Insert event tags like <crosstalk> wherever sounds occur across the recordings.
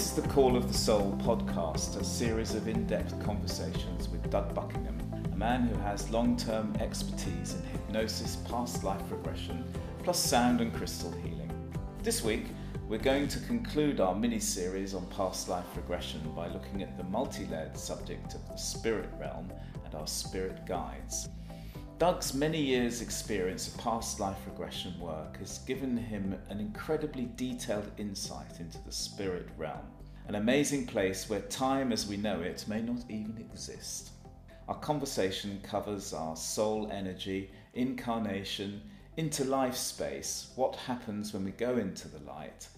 This is the Call of the Soul podcast, a series of in depth conversations with Doug Buckingham, a man who has long term expertise in hypnosis, past life regression, plus sound and crystal healing. This week, we're going to conclude our mini series on past life regression by looking at the multi layered subject of the spirit realm and our spirit guides. Doug's many years' experience of past life regression work has given him an incredibly detailed insight into the spirit realm, an amazing place where time as we know it may not even exist. Our conversation covers our soul energy, incarnation, interlife space, what happens when we go into the light,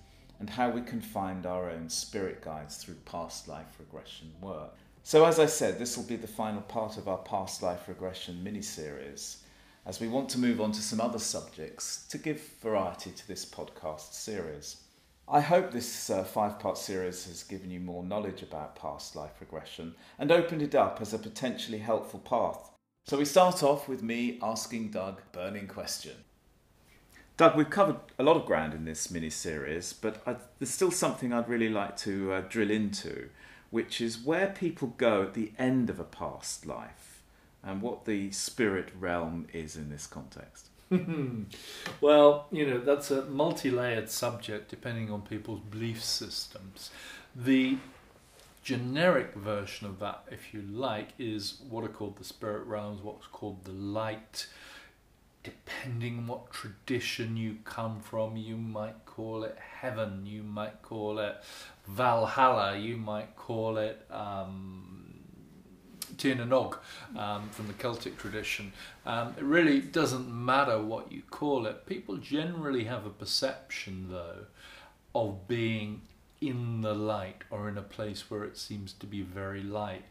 and how we can find our own spirit guides through past life regression work. So, as I said, this will be the final part of our past life regression mini series, as we want to move on to some other subjects to give variety to this podcast series. I hope this uh, five part series has given you more knowledge about past life regression and opened it up as a potentially helpful path. So, we start off with me asking Doug a burning question. Doug, we've covered a lot of ground in this mini series, but I, there's still something I'd really like to uh, drill into which is where people go at the end of a past life and what the spirit realm is in this context. <laughs> well, you know, that's a multi layered subject depending on people's belief systems. The generic version of that, if you like, is what are called the spirit realms, what's called the light. Depending on what tradition you come from, you might call it heaven, you might call it Valhalla, you might call it um, Tir na nOg um, from the Celtic tradition. Um, it really doesn't matter what you call it. People generally have a perception, though, of being in the light or in a place where it seems to be very light.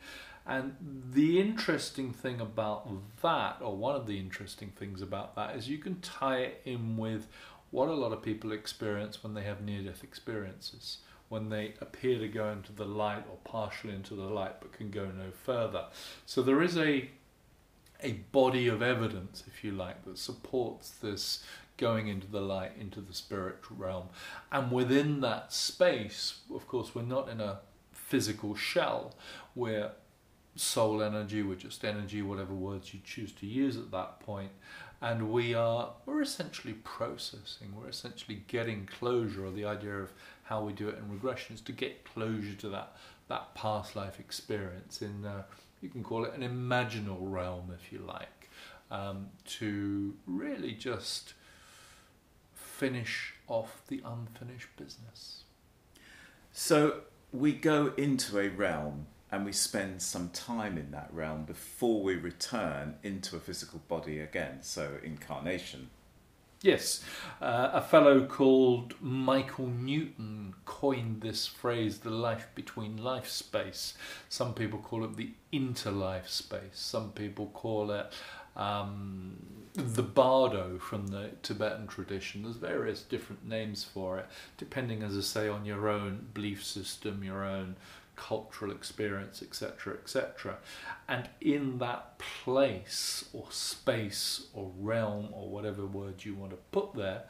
And the interesting thing about that, or one of the interesting things about that, is you can tie it in with what a lot of people experience when they have near death experiences when they appear to go into the light or partially into the light but can go no further. So there is a a body of evidence, if you like, that supports this going into the light, into the spiritual realm. And within that space, of course, we're not in a physical shell. We're soul energy, we're just energy, whatever words you choose to use at that point. And we are we're essentially processing, we're essentially getting closure, or the idea of how we do it in regression is to get closure to that that past life experience in uh, you can call it an imaginal realm if you like um, to really just finish off the unfinished business. So we go into a realm and we spend some time in that realm before we return into a physical body again so incarnation Yes, uh, a fellow called Michael Newton coined this phrase, the life between life space. Some people call it the interlife space, some people call it um, the bardo from the Tibetan tradition. There's various different names for it, depending, as I say, on your own belief system, your own cultural experience, etc., etc. And in that place or space or realm or whatever word you want to put there,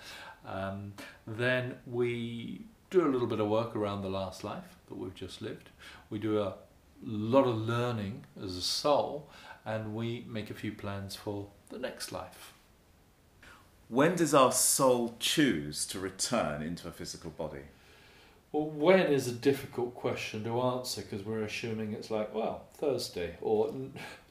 um, then we do a little bit of work around the last life that we've just lived. We do a lot of learning as a soul, and we make a few plans for the next life. When does our soul choose to return into a physical body? Well, when is a difficult question to answer because we're assuming it's like, well, Thursday or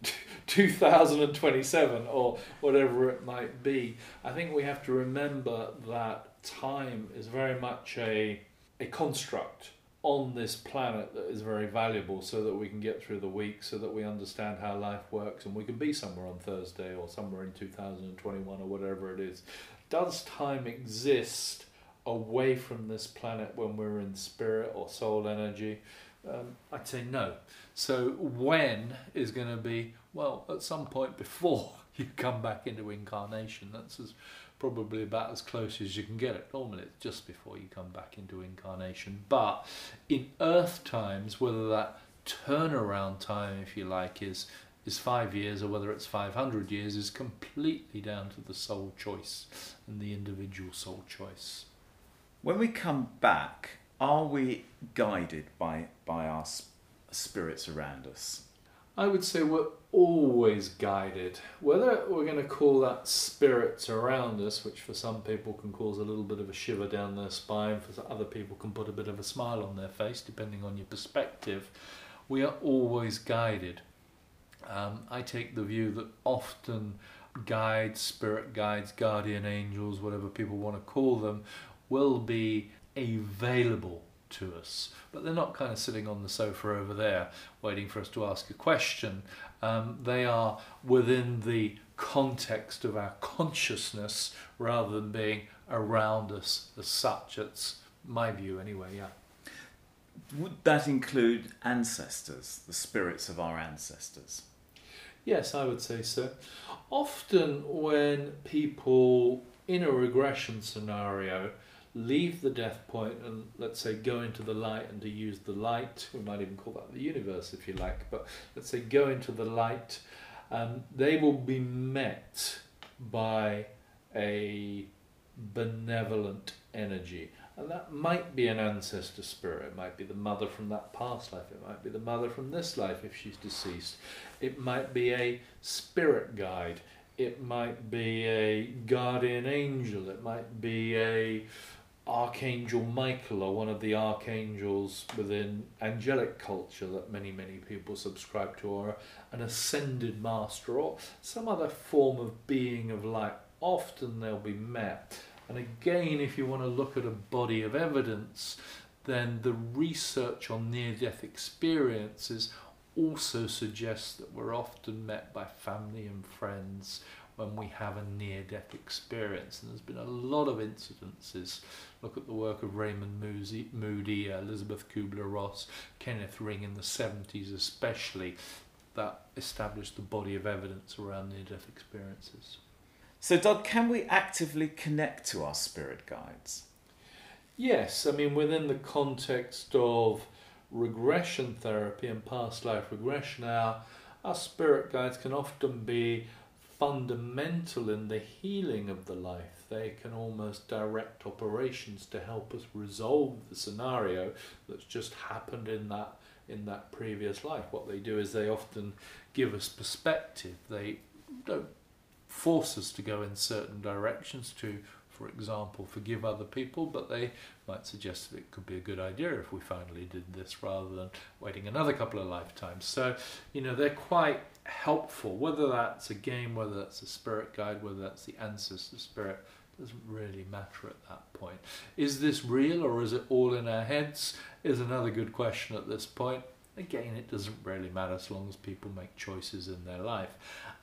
<laughs> 2027 or whatever it might be. I think we have to remember that time is very much a, a construct on this planet that is very valuable so that we can get through the week, so that we understand how life works, and we can be somewhere on Thursday or somewhere in 2021 or whatever it is. Does time exist? Away from this planet when we're in spirit or soul energy? Um, I'd say no. So when is going to be well at some point before <laughs> you come back into incarnation. That's as, probably about as close as you can get it. Normally it's just before you come back into incarnation. But in Earth times, whether that turnaround time, if you like, is is five years or whether it's 500 years is completely down to the soul choice and the individual soul choice. When we come back Are we guided by, by our spirits around us? I would say we're always guided. Whether we're going to call that spirits around us, which for some people can cause a little bit of a shiver down their spine, for other people can put a bit of a smile on their face, depending on your perspective, we are always guided. Um, I take the view that often guides, spirit guides, guardian angels, whatever people want to call them, will be available to us, but they're not kind of sitting on the sofa over there waiting for us to ask a question. Um, they are within the context of our consciousness rather than being around us as such. It's my view, anyway, yeah. Would that include ancestors, the spirits of our ancestors? Yes, I would say so. Often, when people in a regression scenario leave the death point and let's say go into the light and to use the light. We might even call that the universe if you like. But let's say go into the light. Um, they will be met by a benevolent energy. And that might be an ancestor spirit. It might be the mother from that past life. It might be the mother from this life if she's deceased. It might be a spirit guide. It might be a guardian angel. It might be a Archangel Michael or one of the archangels within angelic culture that many, many people subscribe to, or an ascended master, or some other form of being of light. Often they'll be met. And again, if you want to look at a body of evidence, then the research on near death experiences also suggests that we're often met by family and friends when we have a near death experience. And there's been a lot of incidences. Look at the work of Raymond Moody, uh, Elisabeth Kubler Ross, Kenneth Ring in the 70s, especially, that established the body of evidence around near death experiences. So, Doug, can we actively connect to our spirit guides? Yes, I mean, within the context of regression therapy and past life regression, our, our spirit guides can often be fundamental in the healing of the life. They can almost direct operations to help us resolve the scenario that's just happened in that in that previous life. What they do is they often give us perspective. They don't force us to go in certain directions to for example, forgive other people, but they might suggest that it could be a good idea if we finally did this rather than waiting another couple of lifetimes. So, you know, they're quite helpful, whether that's a game, whether that's a spirit guide, whether that's the ancestor spirit. Doesn't really matter at that point. Is this real or is it all in our heads? Is another good question at this point. Again, it doesn't really matter as long as people make choices in their life.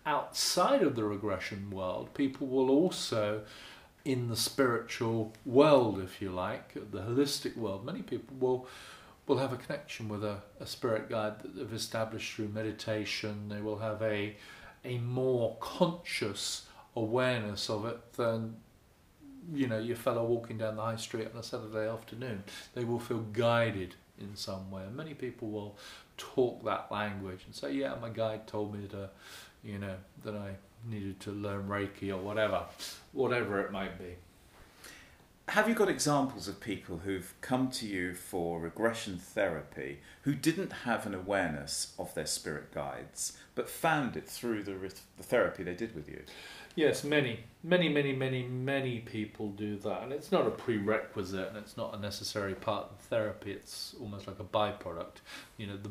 Outside of the regression world, people will also in the spiritual world, if you like, the holistic world, many people will will have a connection with a, a spirit guide that they've established through meditation. They will have a a more conscious awareness of it than you know your fellow walking down the high street on a Saturday afternoon. They will feel guided in some way. And many people will talk that language and say, "Yeah, my guide told me to, uh, you know, that I needed to learn Reiki or whatever, whatever it might be. Have you got examples of people who've come to you for regression therapy who didn't have an awareness of their spirit guides but found it through the, the therapy they did with you? Yes, many, many, many, many, many people do that, and it's not a prerequisite, and it's not a necessary part of therapy. It's almost like a byproduct. You know, the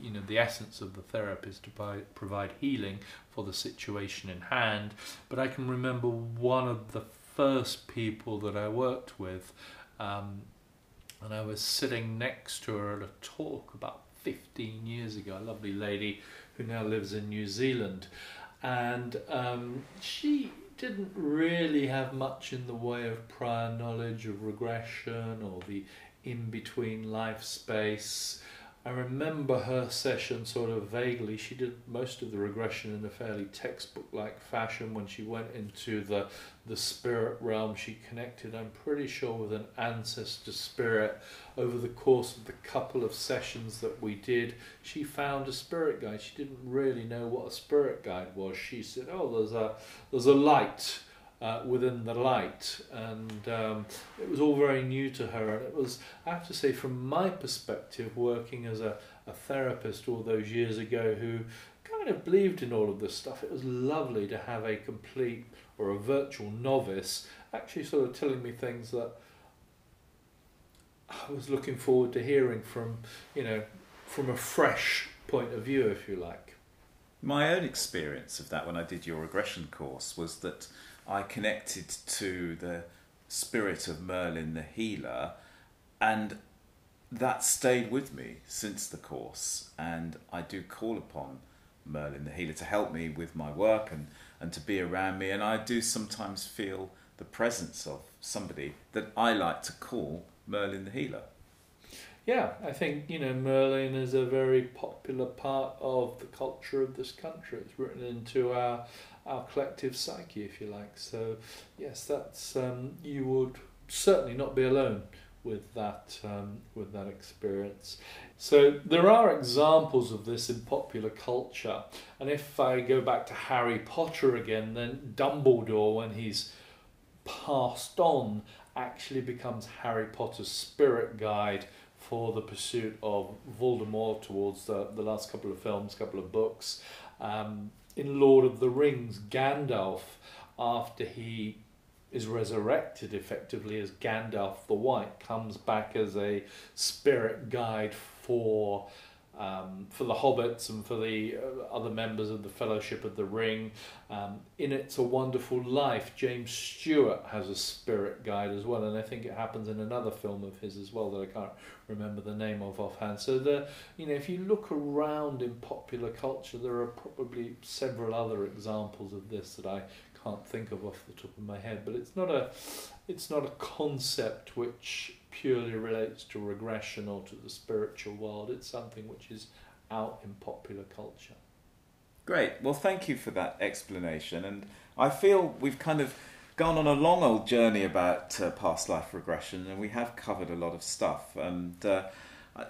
you know the essence of the therapy is to provide, provide healing for the situation in hand. But I can remember one of the first people that I worked with, um, and I was sitting next to her at a talk about 15 years ago. A lovely lady who now lives in New Zealand and um, she didn't really have much in the way of prior knowledge of regression or the in between life space. I remember her session sort of vaguely. She did most of the regression in a fairly textbook like fashion. When she went into the, the spirit realm, she connected, I'm pretty sure, with an ancestor spirit. Over the course of the couple of sessions that we did, she found a spirit guide. She didn't really know what a spirit guide was. She said, Oh, there's a, there's a light uh, within the light, and um, it was all very new to her. And it was, I have to say, from my perspective, working as a, a therapist all those years ago, who kind of believed in all of this stuff, it was lovely to have a complete or a virtual novice actually sort of telling me things that I was looking forward to hearing from, you know, from a fresh point of view, if you like. My own experience of that when I did your regression course was that I connected to the spirit of Merlin the healer, and that stayed with me since the course. And I do call upon Merlin the healer to help me with my work and, and to be around me. And I do sometimes feel the presence of somebody that I like to call Merlin the healer. Yeah, I think you know Merlin is a very popular part of the culture of this country. It's written into our our collective psyche, if you like. So yes, that's um, you would certainly not be alone with that um, with that experience. So there are examples of this in popular culture, and if I go back to Harry Potter again, then Dumbledore, when he's passed on, actually becomes Harry Potter's spirit guide for the pursuit of Voldemort towards the, the last couple of films, couple of books. Um, in Lord of the Rings, Gandalf, after he is resurrected effectively as Gandalf the White, comes back as a spirit guide for um, for the hobbits and for the uh, other members of the Fellowship of the Ring. Um, in It's a Wonderful Life, James Stewart has a spirit guide as well, and I think it happens in another film of his as well that I can't remember the name of offhand. So the you know if you look around in popular culture, there are probably several other examples of this that I can't think of off the top of my head. But it's not a it's not a concept which purely relates to regression or to the spiritual world. It's something which is out in popular culture. Great. Well, thank you for that explanation. And I feel we've kind of gone on a long old journey about uh, past life regression, and we have covered a lot of stuff. And uh,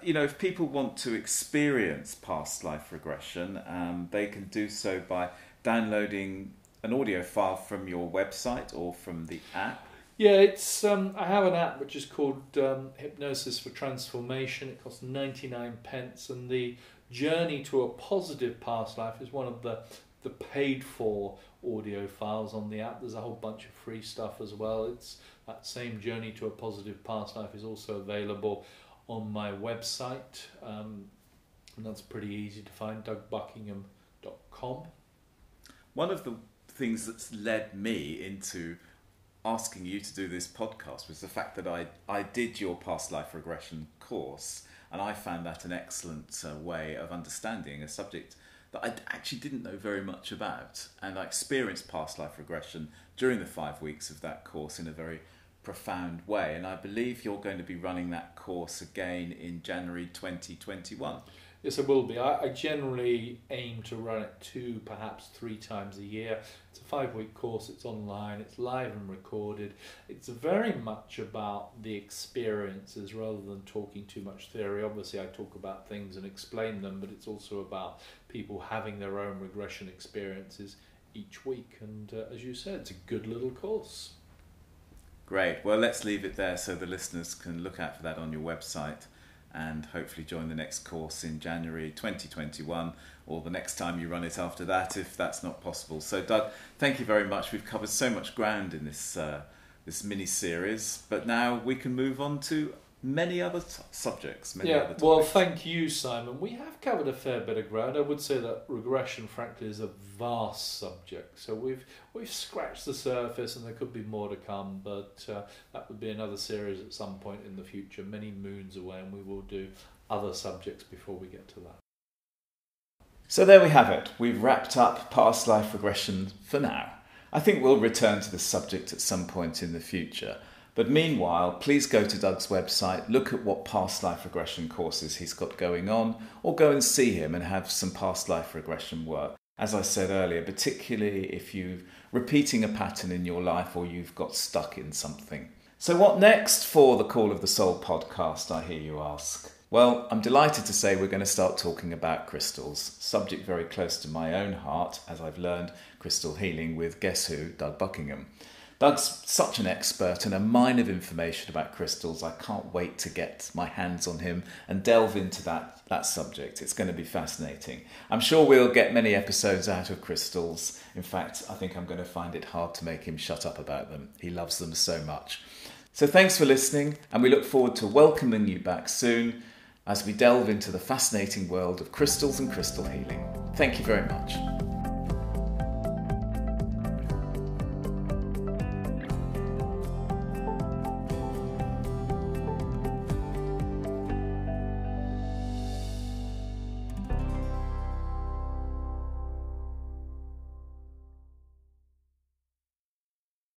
you know, if people want to experience past life regression, um, they can do so by downloading an audio file from your website or from the app. Yeah, it's um, I have an app which is called um, Hypnosis for Transformation. It costs ninety nine pence, and the journey to a positive past life is one of the the paid for audio files on the app. There's a whole bunch of free stuff as well. It's that same journey to a positive past life is also available on my website, um, and that's pretty easy to find. DougBuckingham.com. One of the things that's led me into asking you to do this podcast was the fact that I, I did your past life regression course and I found that an excellent uh, way of understanding a subject that I actually didn't know very much about. And I experienced past life regression during the five weeks of that course in a very profound way. And I believe you're going to be running that course again in January 2021. Yes, I will be. I, I generally aim to run it two, perhaps three times a year. It's a five week course, it's online, it's live and recorded. It's very much about the experiences rather than talking too much theory. Obviously, I talk about things and explain them, but it's also about people having their own regression experiences each week. And uh, as you said, it's a good little course. Great. Well, let's leave it there so the listeners can look out for that on your website and hopefully join the next course in January 2021 or the next time you run it after that if that's not possible. So Doug, thank you very much. We've covered so much ground in this uh, this mini series, but now we can move on to many other t- subjects. Many yeah, other well, thank you, Simon. We have covered a fair bit of ground. I would say that regression, frankly, is a vast subject. So we've we've scratched the surface, and there could be more to come. But uh, that would be another series at some point in the future, many moons away, and we will do other subjects before we get to that. So there we have it. We've wrapped up past life regression for now. I think we'll return to this subject at some point in the future. But meanwhile, please go to Doug's website, look at what past life regression courses he's got going on, or go and see him and have some past life regression work. As I said earlier, particularly if you're repeating a pattern in your life or you've got stuck in something. So, what next for the Call of the Soul podcast, I hear you ask? Well, I'm delighted to say we're going to start talking about crystals, subject very close to my own heart, as I've learned crystal healing with Guess Who, Doug Buckingham. Doug's such an expert and a mine of information about crystals. I can't wait to get my hands on him and delve into that, that subject. It's going to be fascinating. I'm sure we'll get many episodes out of crystals. In fact, I think I'm going to find it hard to make him shut up about them. He loves them so much. So thanks for listening, and we look forward to welcoming you back soon as we delve into the fascinating world of crystals and crystal healing. Thank you very much.